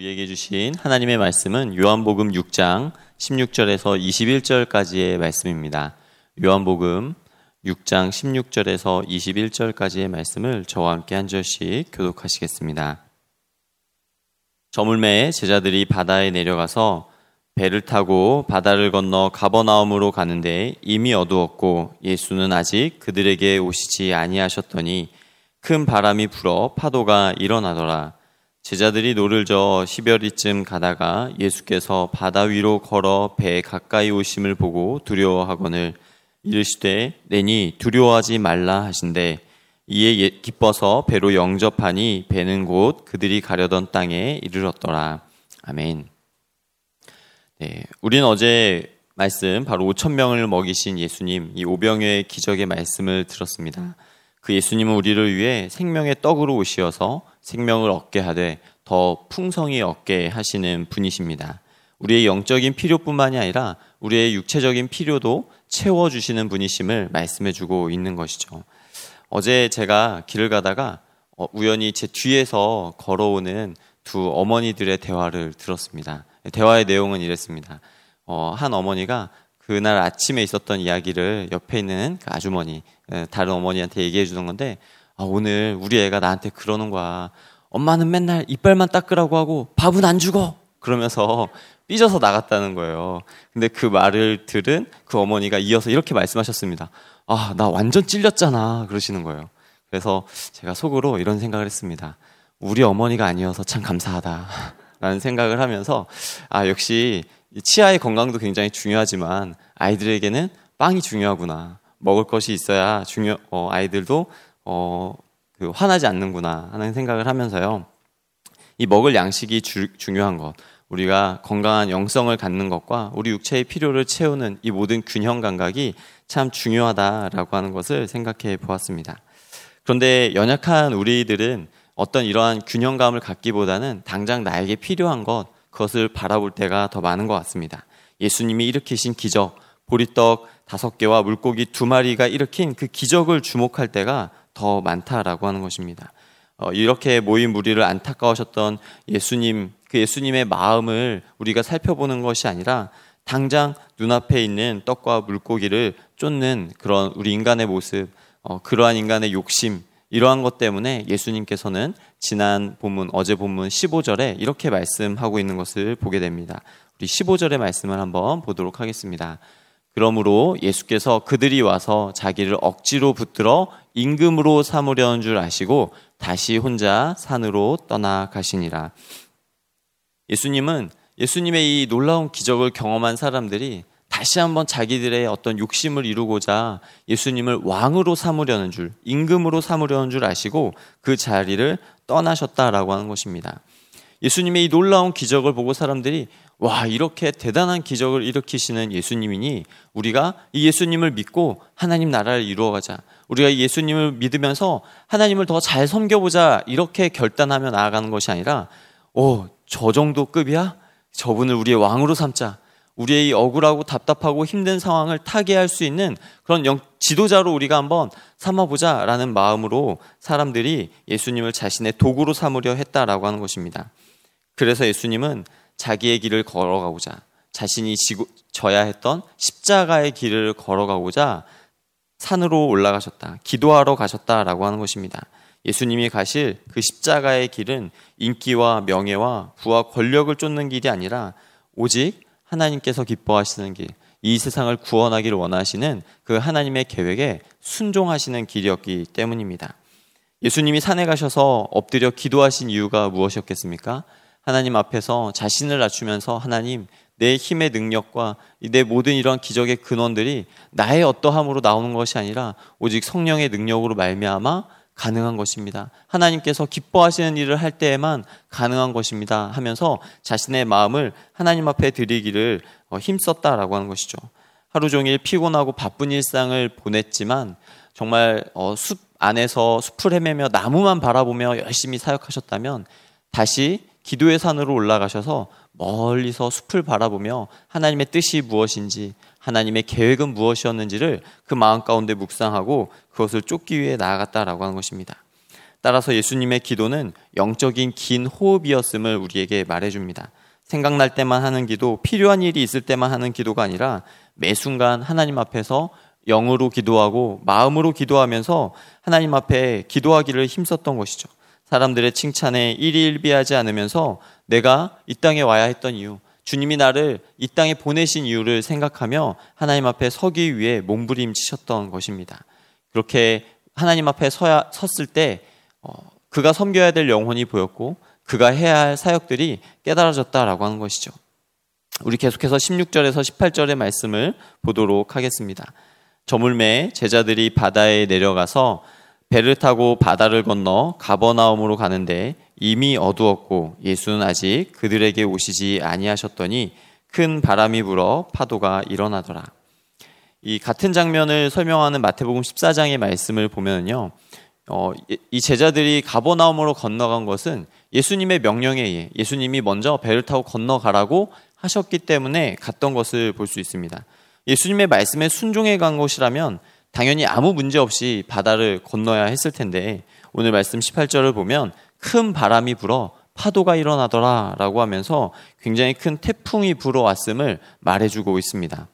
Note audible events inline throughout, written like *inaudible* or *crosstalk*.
우리에게 주신 하나님의 말씀은 요한복음 6장 16절에서 21절까지의 말씀입니다. 요한복음 6장 16절에서 21절까지의 말씀을 저와 함께 한 절씩 교독하시겠습니다. 저물매에 제자들이 바다에 내려가서 배를 타고 바다를 건너 가버나움으로 가는데 이미 어두웠고 예수는 아직 그들에게 오시지 아니하셨더니 큰 바람이 불어 파도가 일어나더라. 제자들이 노를 저어 십여 리쯤 가다가 예수께서 바다 위로 걸어 배 가까이 오심을 보고 두려워하거늘 이르시되 내니 두려워하지 말라 하신대 이에 예, 기뻐서 배로 영접하니 배는 곧 그들이 가려던 땅에 이르렀더라. 아멘. 네, 우리는 어제 말씀 바로 5천 명을 먹이신 예수님 이 오병이어 기적의 말씀을 들었습니다. 그 예수님은 우리를 위해 생명의 떡으로 오시어서 생명을 얻게 하되 더 풍성히 얻게 하시는 분이십니다. 우리의 영적인 필요뿐만이 아니라 우리의 육체적인 필요도 채워주시는 분이심을 말씀해주고 있는 것이죠. 어제 제가 길을 가다가 어, 우연히 제 뒤에서 걸어오는 두 어머니들의 대화를 들었습니다. 대화의 내용은 이랬습니다. 어, 한 어머니가 그날 아침에 있었던 이야기를 옆에 있는 그 아주머니, 다른 어머니한테 얘기해 주는 건데, 아, 오늘 우리 애가 나한테 그러는 거야. 엄마는 맨날 이빨만 닦으라고 하고 밥은 안 주고! 그러면서 *laughs* 삐져서 나갔다는 거예요. 근데 그 말을 들은 그 어머니가 이어서 이렇게 말씀하셨습니다. 아, 나 완전 찔렸잖아. 그러시는 거예요. 그래서 제가 속으로 이런 생각을 했습니다. 우리 어머니가 아니어서 참 감사하다. *laughs* 라는 생각을 하면서, 아, 역시 치아의 건강도 굉장히 중요하지만 아이들에게는 빵이 중요하구나. 먹을 것이 있어야 중요, 어, 아이들도, 어, 그 화나지 않는구나 하는 생각을 하면서요. 이 먹을 양식이 주, 중요한 것. 우리가 건강한 영성을 갖는 것과 우리 육체의 필요를 채우는 이 모든 균형 감각이 참 중요하다라고 하는 것을 생각해 보았습니다. 그런데 연약한 우리들은 어떤 이러한 균형감을 갖기보다는 당장 나에게 필요한 것, 그것을 바라볼 때가 더 많은 것 같습니다. 예수님이 일으키신 기적, 보리떡 다섯 개와 물고기 두 마리가 일으킨 그 기적을 주목할 때가 더 많다라고 하는 것입니다. 어, 이렇게 모인 무리를 안타까우셨던 예수님, 그 예수님의 마음을 우리가 살펴보는 것이 아니라 당장 눈앞에 있는 떡과 물고기를 쫓는 그런 우리 인간의 모습, 어, 그러한 인간의 욕심, 이러한 것 때문에 예수님께서는 지난 본문, 어제 본문 15절에 이렇게 말씀하고 있는 것을 보게 됩니다. 우리 15절의 말씀을 한번 보도록 하겠습니다. 그러므로 예수께서 그들이 와서 자기를 억지로 붙들어 임금으로 삼으려는 줄 아시고 다시 혼자 산으로 떠나가시니라. 예수님은 예수님의 이 놀라운 기적을 경험한 사람들이 다시 한번 자기들의 어떤 욕심을 이루고자 예수님을 왕으로 삼으려는 줄, 임금으로 삼으려는 줄 아시고 그 자리를 떠나셨다라고 하는 것입니다. 예수님의 이 놀라운 기적을 보고 사람들이 와, 이렇게 대단한 기적을 일으키시는 예수님이니 우리가 이 예수님을 믿고 하나님 나라를 이루어가자. 우리가 이 예수님을 믿으면서 하나님을 더 잘 섬겨보자. 이렇게 결단하며 나아가는 것이 아니라, 오, 저 정도 급이야? 저분을 우리의 왕으로 삼자. 우리의 이 억울하고 답답하고 힘든 상황을 타개할 수 있는 그런 영, 지도자로 우리가 한번 삼아보자라는 마음으로 사람들이 예수님을 자신의 도구로 삼으려 했다라고 하는 것입니다. 그래서 예수님은 자기의 길을 걸어가고자 자신이 지고, 져야 했던 십자가의 길을 걸어가고자 산으로 올라가셨다. 기도하러 가셨다라고 하는 것입니다. 예수님이 가실 그 십자가의 길은 인기와 명예와 부와 권력을 쫓는 길이 아니라 오직 하나님께서 기뻐하시는 길, 이 세상을 구원하기를 원하시는 그 하나님의 계획에 순종하시는 길이었기 때문입니다. 예수님이 산에 가셔서 엎드려 기도하신 이유가 무엇이었겠습니까? 하나님 앞에서 자신을 낮추면서 하나님 내 힘의 능력과 내 모든 이런 기적의 근원들이 나의 어떠함으로 나오는 것이 아니라 오직 성령의 능력으로 말미암아 가능한 것입니다. 하나님께서 기뻐하시는 일을 할 때에만 가능한 것입니다. 하면서 자신의 마음을 하나님 앞에 드리기를 어, 힘썼다라고 하는 것이죠. 하루 종일 피곤하고 바쁜 일상을 보냈지만 정말 어, 숲 안에서 숲을 헤매며 나무만 바라보며 열심히 사역하셨다면 다시 기도의 산으로 올라가셔서 멀리서 숲을 바라보며 하나님의 뜻이 무엇인지 하나님의 계획은 무엇이었는지를 그 마음 가운데 묵상하고 그것을 쫓기 위해 나아갔다라고 하는 것입니다. 따라서 예수님의 기도는 영적인 긴 호흡이었음을 우리에게 말해줍니다. 생각날 때만 하는 기도, 필요한 일이 있을 때만 하는 기도가 아니라 매 순간 하나님 앞에서 영으로 기도하고 마음으로 기도하면서 하나님 앞에 기도하기를 힘썼던 것이죠. 사람들의 칭찬에 일일비하지 않으면서 내가 이 땅에 와야 했던 이유, 주님이 나를 이 땅에 보내신 이유를 생각하며 하나님 앞에 서기 위해 몸부림치셨던 것입니다. 그렇게 하나님 앞에 서야, 섰을 때 어, 그가 섬겨야 될 영혼이 보였고 그가 해야 할 사역들이 깨달아졌다라고 하는 것이죠. 우리 계속해서 16절에서 18절의 말씀을 보도록 하겠습니다. 저물매 제자들이 바다에 내려가서 배를 타고 바다를 건너 가버나움으로 가는데 이미 어두웠고 예수는 아직 그들에게 오시지 아니하셨더니 큰 바람이 불어 파도가 일어나더라. 이 같은 장면을 설명하는 마태복음 14장의 말씀을 보면요. 어, 이 제자들이 가버나움으로 건너간 것은 예수님의 명령에 의해 예수님이 먼저 배를 타고 건너가라고 하셨기 때문에 갔던 것을 볼 수 있습니다. 예수님의 말씀에 순종해 간 것이라면 당연히 아무 문제 없이 바다를 건너야 했을 텐데 오늘 말씀 18절을 보면 큰 바람이 불어 파도가 일어나더라 라고 하면서 굉장히 큰 태풍이 불어왔음을 말해주고 있습니다.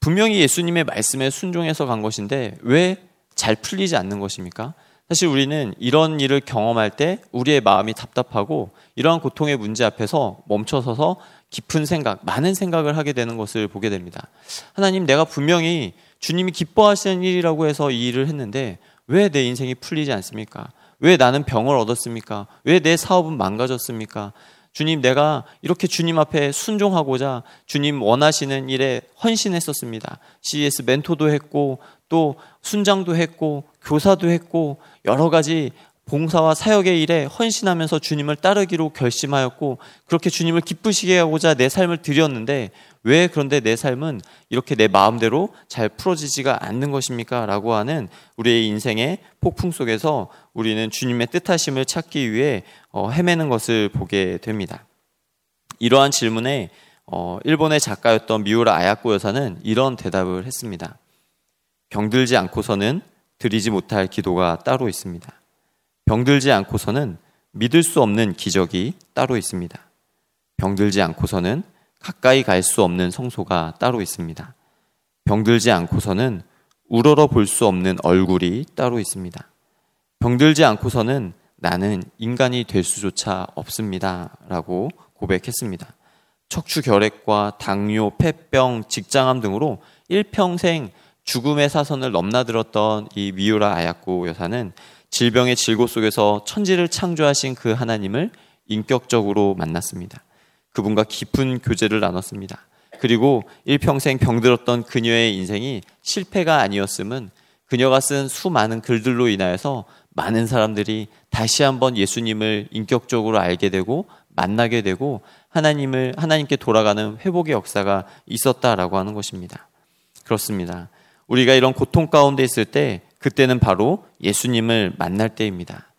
분명히 예수님의 말씀에 순종해서 간 것인데 왜 잘 풀리지 않는 것입니까? 사실 우리는 이런 일을 경험할 때 우리의 마음이 답답하고 이러한 고통의 문제 앞에서 멈춰서서 깊은 생각, 많은 생각을 하게 되는 것을 보게 됩니다. 하나님, 내가 분명히 주님이 기뻐하시는 일이라고 해서 이 일을 했는데 왜 내 인생이 풀리지 않습니까? 왜 나는 병을 얻었습니까? 왜 내 사업은 망가졌습니까? 주님, 내가 이렇게 주님 앞에 순종하고자 주님 원하시는 일에 헌신했었습니다. CES 멘토도 했고, 또 순장도 했고, 교사도 했고, 여러 가지 봉사와 사역의 일에 헌신하면서 주님을 따르기로 결심하였고 그렇게 주님을 기쁘시게 하고자 내 삶을 드렸는데 왜 그런데 내 삶은 이렇게 내 마음대로 잘 풀어지지가 않는 것입니까? 라고 하는 우리의 인생의 폭풍 속에서 우리는 주님의 뜻하심을 찾기 위해 어, 헤매는 것을 보게 됩니다. 이러한 질문에 어, 일본의 작가였던 미우라 아야코 여사는 이런 대답을 했습니다. 병들지 않고서는 드리지 못할 기도가 따로 있습니다. 병들지 않고서는 믿을 수 없는 기적이 따로 있습니다. 병들지 않고서는 가까이 갈 수 없는 성소가 따로 있습니다. 병들지 않고서는 우러러 볼 수 없는 얼굴이 따로 있습니다. 병들지 않고서는 나는 인간이 될 수조차 없습니다. 라고 고백했습니다. 척추 결핵과 당뇨, 폐병, 직장암 등으로 일평생 죽음의 사선을 넘나들었던 이 미우라 아야코 여사는 질병의 질고 속에서 천지를 창조하신 그 하나님을 인격적으로 만났습니다. 그분과 깊은 교제를 나눴습니다. 그리고 일평생 병들었던 그녀의 인생이 실패가 아니었음은 그녀가 쓴 수많은 글들로 인하여서 많은 사람들이 다시 한번 예수님을 인격적으로 알게 되고 만나게 되고 하나님을 하나님께 돌아가는 회복의 역사가 있었다라고 하는 것입니다. 그렇습니다. 우리가 이런 고통 가운데 있을 때 그때는 바로 예수님을 만날 때입니다.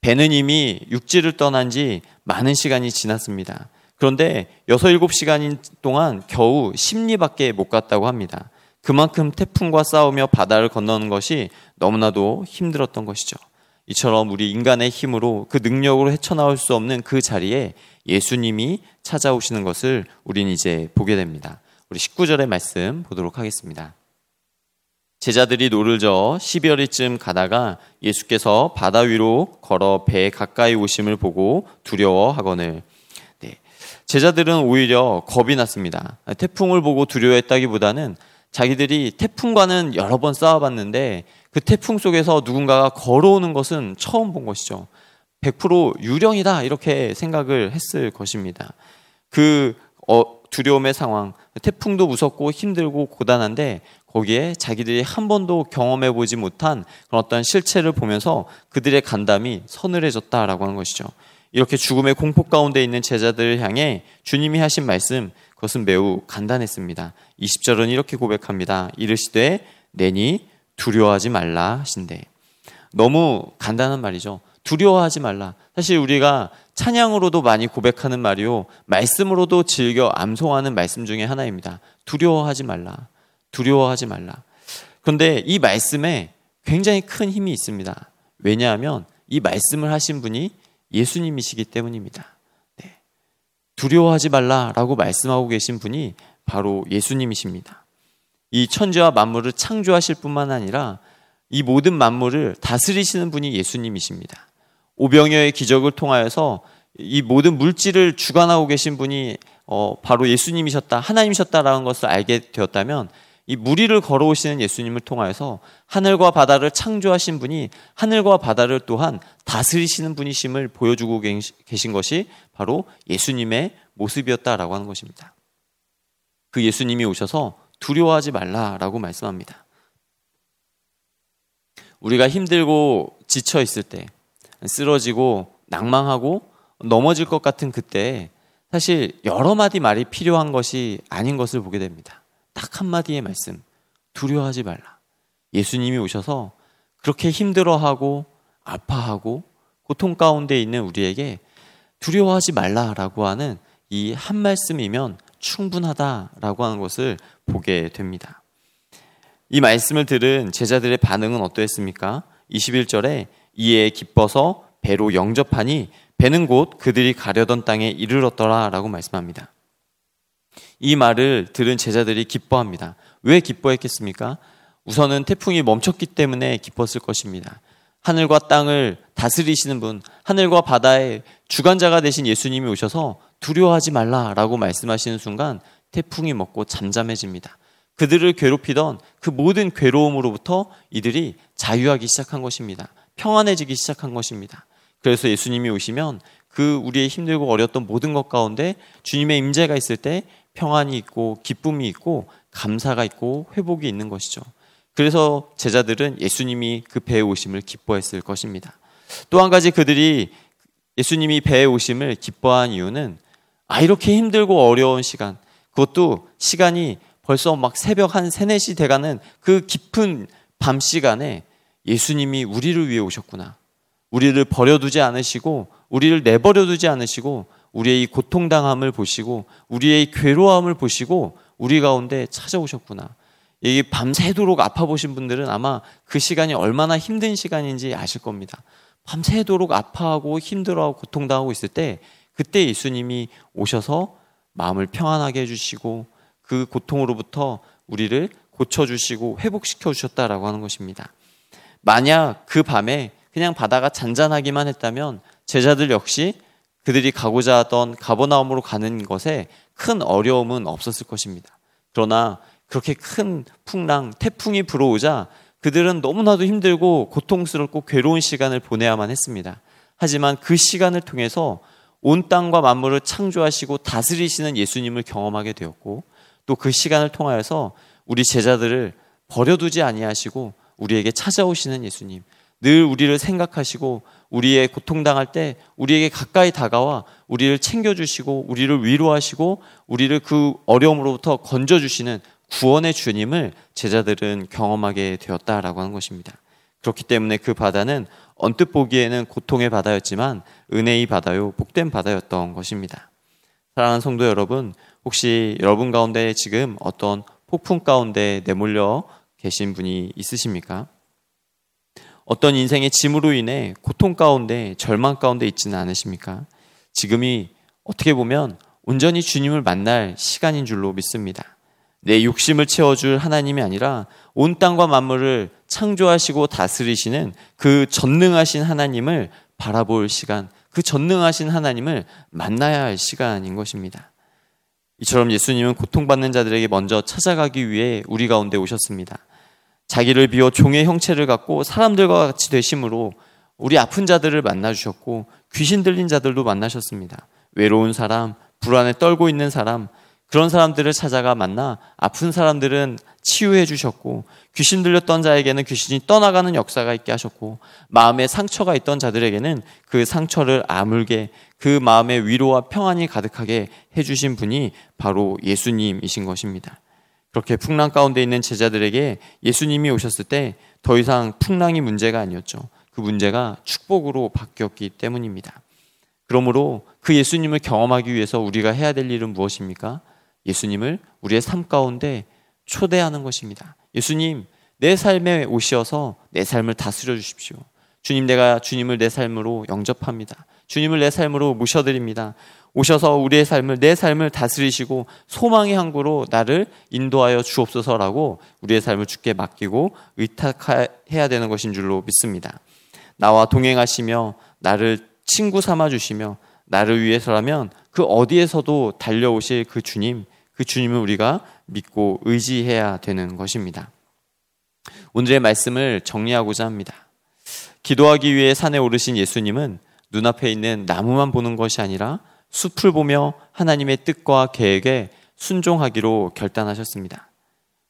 배는 이미 육지를 떠난 지 많은 시간이 지났습니다. 그런데 6, 7시간 동안 겨우 심리밖에 못 갔다고 합니다. 그만큼 태풍과 싸우며 바다를 건너는 것이 너무나도 힘들었던 것이죠. 이처럼 우리 인간의 힘으로 그 능력으로 헤쳐나올 수 없는 그 자리에 예수님이 찾아오시는 것을 우린 이제 보게 됩니다. 우리 19절의 말씀 보도록 하겠습니다. 제자들이 노를 저어 십여 리쯤 가다가 예수께서 바다 위로 걸어 배에 가까이 오심을 보고 두려워하거늘. 네. 제자들은 오히려 겁이 났습니다. 태풍을 보고 두려워했다기보다는 자기들이 태풍과는 여러 번 싸워봤는데 그 태풍 속에서 누군가가 걸어오는 것은 처음 본 것이죠. 100% 유령이다 이렇게 생각을 했을 것입니다. 그 어, 두려움의 상황, 태풍도 무섭고 힘들고 고단한데 거기에 자기들이 한 번도 경험해 보지 못한 그런 어떤 실체를 보면서 그들의 간담이 서늘해졌다라고 하는 것이죠. 이렇게 죽음의 공포 가운데 있는 제자들을 향해 주님이 하신 말씀 그것은 매우 간단했습니다. 20절은 이렇게 고백합니다. 이르시되 내니 두려워하지 말라 하신대. 너무 간단한 말이죠. 두려워하지 말라. 사실 우리가 찬양으로도 많이 고백하는 말이요. 말씀으로도 즐겨 암송하는 말씀 중에 하나입니다. 두려워하지 말라. 두려워하지 말라. 그런데 이 말씀에 굉장히 큰 힘이 있습니다. 왜냐하면 이 말씀을 하신 분이 예수님이시기 때문입니다. 네. 두려워하지 말라라고 말씀하고 계신 분이 바로 예수님이십니다. 이 천지와 만물을 창조하실 뿐만 아니라 이 모든 만물을 다스리시는 분이 예수님이십니다. 오병여의 기적을 통하여서 이 모든 물질을 주관하고 계신 분이 어, 바로 예수님이셨다, 하나님이셨다라는 것을 알게 되었다면 이 무리를 걸어오시는 예수님을 통하여서 하늘과 바다를 창조하신 분이 하늘과 바다를 또한 다스리시는 분이심을 보여주고 계신 것이 바로 예수님의 모습이었다라고 하는 것입니다. 그 예수님이 오셔서 두려워하지 말라라고 말씀합니다. 우리가 힘들고 지쳐 있을 때, 쓰러지고 낭망하고 넘어질 것 같은 그때 사실 여러 마디 말이 필요한 것이 아닌 것을 보게 됩니다. 딱 한마디의 말씀. 두려워하지 말라. 예수님이 오셔서 그렇게 힘들어하고 아파하고 고통 가운데 있는 우리에게 두려워하지 말라라고 하는 이 한 말씀이면 충분하다라고 하는 것을 보게 됩니다. 이 말씀을 들은 제자들의 반응은 어떠했습니까? 21절에 이에 기뻐서 배로 영접하니 배는 곧 그들이 가려던 땅에 이르렀더라라고 말씀합니다. 이 말을 들은 제자들이 기뻐합니다. 왜 기뻐했겠습니까? 우선은 태풍이 멈췄기 때문에 기뻤을 것입니다. 하늘과 땅을 다스리시는 분, 하늘과 바다의 주관자가 되신 예수님이 오셔서 두려워하지 말라라고 말씀하시는 순간 태풍이 먹고 잠잠해집니다. 그들을 괴롭히던 그 모든 괴로움으로부터 이들이 자유하기 시작한 것입니다. 평안해지기 시작한 것입니다. 그래서 예수님이 오시면 그 우리의 힘들고 어려웠던 모든 것 가운데 주님의 임재가 있을 때 평안이 있고 기쁨이 있고 감사가 있고 회복이 있는 것이죠. 그래서 제자들은 예수님이 그 배에 오심을 기뻐했을 것입니다. 또 한 가지 그들이 예수님이 배에 오심을 기뻐한 이유는 아, 이렇게 힘들고 어려운 시간, 그것도 시간이 벌써 막 새벽 한 3, 4시 돼가는 그 깊은 밤 시간에 예수님이 우리를 위해 오셨구나. 우리를 버려두지 않으시고, 우리를 내버려두지 않으시고, 우리의 이 고통당함을 보시고 우리의 괴로움을 보시고 우리 가운데 찾아오셨구나. 이 밤새도록 아파 보신 분들은 아마 그 시간이 얼마나 힘든 시간인지 아실 겁니다. 밤새도록 아파하고 힘들어하고 고통당하고 있을 때 그때 예수님이 오셔서 마음을 평안하게 해주시고 그 고통으로부터 우리를 고쳐주시고 회복시켜 주셨다라고 하는 것입니다. 만약 그 밤에 그냥 바다가 잔잔하기만 했다면 제자들 역시 그들이 가고자 하던 가버나움으로 가는 것에 큰 어려움은 없었을 것입니다. 그러나 그렇게 큰 풍랑, 태풍이 불어오자 그들은 너무나도 힘들고 고통스럽고 괴로운 시간을 보내야만 했습니다. 하지만 그 시간을 통해서 온 땅과 만물을 창조하시고 다스리시는 예수님을 경험하게 되었고 또 그 시간을 통하여서 우리 제자들을 버려두지 아니하시고 우리에게 찾아오시는 예수님, 늘 우리를 생각하시고 우리의 고통당할 때 우리에게 가까이 다가와 우리를 챙겨주시고 우리를 위로하시고 우리를 그 어려움으로부터 건져주시는 구원의 주님을 제자들은 경험하게 되었다라고 하는 것입니다. 그렇기 때문에 그 바다는 언뜻 보기에는 고통의 바다였지만 은혜의 바다요, 복된 바다였던 것입니다. 사랑하는 성도 여러분, 혹시 여러분 가운데 지금 어떤 폭풍 가운데 내몰려 계신 분이 있으십니까? 어떤 인생의 짐으로 인해 고통 가운데 절망 가운데 있지는 않으십니까? 지금이 어떻게 보면 온전히 주님을 만날 시간인 줄로 믿습니다. 내 욕심을 채워줄 하나님이 아니라 온 땅과 만물을 창조하시고 다스리시는 그 전능하신 하나님을 바라볼 시간, 그 전능하신 하나님을 만나야 할 시간인 것입니다. 이처럼 예수님은 고통받는 자들에게 먼저 찾아가기 위해 우리 가운데 오셨습니다. 자기를 비워 종의 형체를 갖고 사람들과 같이 되심으로 우리 아픈 자들을 만나 주셨고 귀신 들린 자들도 만나셨습니다. 외로운 사람, 불안에 떨고 있는 사람, 그런 사람들을 찾아가 만나 아픈 사람들은 치유해 주셨고 귀신 들렸던 자에게는 귀신이 떠나가는 역사가 있게 하셨고 마음에 상처가 있던 자들에게는 그 상처를 아물게 그 마음에 위로와 평안이 가득하게 해 주신 분이 바로 예수님이신 것입니다. 그렇게 풍랑 가운데 있는 제자들에게 예수님이 오셨을 때 더 이상 풍랑이 문제가 아니었죠. 그 문제가 축복으로 바뀌었기 때문입니다. 그러므로 그 예수님을 경험하기 위해서 우리가 해야 될 일은 무엇입니까? 예수님을 우리의 삶 가운데 초대하는 것입니다. 예수님, 내 삶에 오시어서 내 삶을 다스려 주십시오. 주님 내가 주님을 내 삶으로 영접합니다. 주님을 내 삶으로 모셔드립니다. 오셔서 우리의 삶을 내 삶을 다스리시고 소망의 항구로 나를 인도하여 주옵소서라고 우리의 삶을 주께 맡기고 의탁해야 되는 것인 줄로 믿습니다. 나와 동행하시며 나를 친구 삼아 주시며 나를 위해서라면 그 어디에서도 달려오실 그 주님, 그 주님을 우리가 믿고 의지해야 되는 것입니다. 오늘의 말씀을 정리하고자 합니다. 기도하기 위해 산에 오르신 예수님은 눈앞에 있는 나무만 보는 것이 아니라 숲을 보며 하나님의 뜻과 계획에 순종하기로 결단하셨습니다.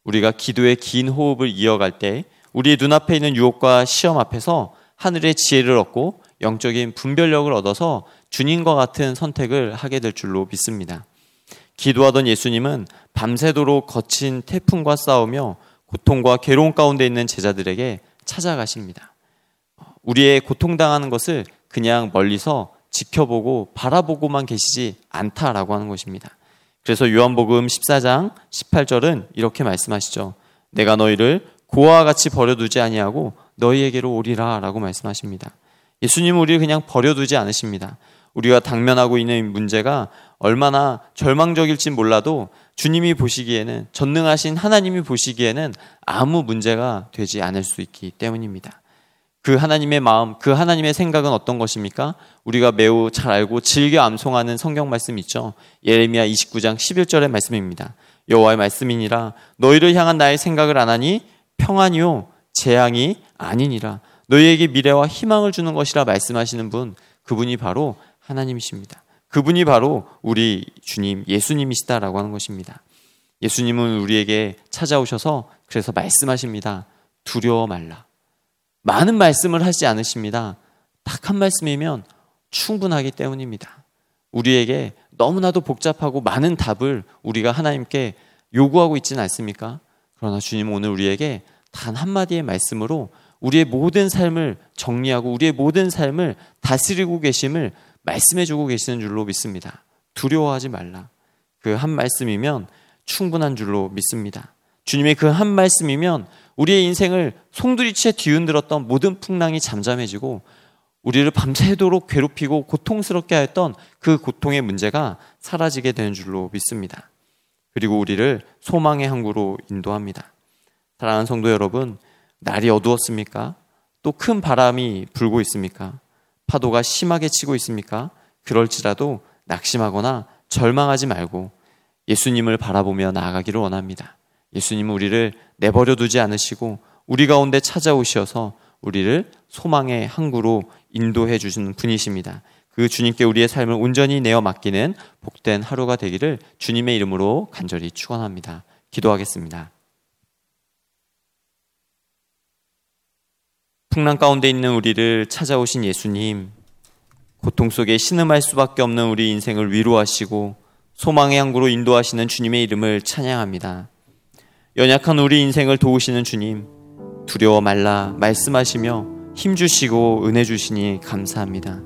우리가 기도의 긴 호흡을 이어갈 때 우리의 눈앞에 있는 유혹과 시험 앞에서 하늘의 지혜를 얻고 영적인 분별력을 얻어서 주님과 같은 선택을 하게 될 줄로 믿습니다. 기도하던 예수님은 밤새도록 거친 태풍과 싸우며 고통과 괴로움 가운데 있는 제자들에게 찾아가십니다. 우리의 고통당하는 것을 그냥 멀리서 지켜보고 바라보고만 계시지 않다라고 하는 것입니다. 그래서 요한복음 14장 18절은 이렇게 말씀하시죠. 내가 너희를 고아와 같이 버려두지 아니하고 너희에게로 오리라라고 말씀하십니다. 예수님은 우리를 그냥 버려두지 않으십니다. 우리가 당면하고 있는 문제가 얼마나 절망적일지 몰라도 주님이 보시기에는 전능하신 하나님이 보시기에는 아무 문제가 되지 않을 수 있기 때문입니다. 그 하나님의 마음, 그 하나님의 생각은 어떤 것입니까? 우리가 매우 잘 알고 즐겨 암송하는 성경 말씀 있죠. 예레미야 29장 11절의 말씀입니다. 여호와의 말씀이니라 너희를 향한 나의 생각을 안 하니 평안이요 재앙이 아니니라. 너희에게 미래와 희망을 주는 것이라 말씀하시는 분, 그분이 바로 하나님이십니다. 그분이 바로 우리 주님, 예수님이시다라고 하는 것입니다. 예수님은 우리에게 찾아오셔서 그래서 말씀하십니다. 두려워 말라. 많은 말씀을 하지 않으십니다. 딱 한 말씀이면 충분하기 때문입니다. 우리에게 너무나도 복잡하고 많은 답을 우리가 하나님께 요구하고 있지는 않습니까? 그러나 주님 오늘 우리에게 단 한마디의 말씀으로 우리의 모든 삶을 정리하고 우리의 모든 삶을 다스리고 계심을 말씀해 주고 계시는 줄로 믿습니다. 두려워하지 말라. 그 한 말씀이면 충분한 줄로 믿습니다. 주님의 그 한 말씀이면 우리의 인생을 송두리째 뒤흔들었던 모든 풍랑이 잠잠해지고 우리를 밤새도록 괴롭히고 고통스럽게 하였던 그 고통의 문제가 사라지게 되는 줄로 믿습니다. 그리고 우리를 소망의 항구로 인도합니다. 사랑하는 성도 여러분, 날이 어두웠습니까? 또 큰 바람이 불고 있습니까? 파도가 심하게 치고 있습니까? 그럴지라도 낙심하거나 절망하지 말고 예수님을 바라보며 나아가기를 원합니다. 예수님은 우리를 내버려 두지 않으시고 우리 가운데 찾아오셔서 우리를 소망의 항구로 인도해 주시는 분이십니다. 그 주님께 우리의 삶을 온전히 내어 맡기는 복된 하루가 되기를 주님의 이름으로 간절히 축원합니다. 기도하겠습니다. 풍랑 가운데 있는 우리를 찾아오신 예수님, 고통 속에 신음할 수밖에 없는 우리 인생을 위로하시고 소망의 항구로 인도하시는 주님의 이름을 찬양합니다. 연약한 우리 인생을 도우시는 주님, 두려워 말라 말씀하시며 힘주시고 은혜 주시니 감사합니다.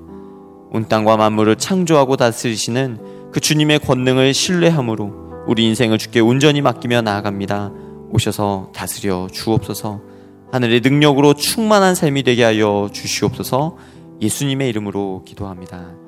온 땅과 만물을 창조하고 다스리시는 그 주님의 권능을 신뢰함으로 우리 인생을 주께 온전히 맡기며 나아갑니다. 오셔서 다스려 주옵소서 하늘의 능력으로 충만한 삶이 되게 하여 주시옵소서 예수님의 이름으로 기도합니다.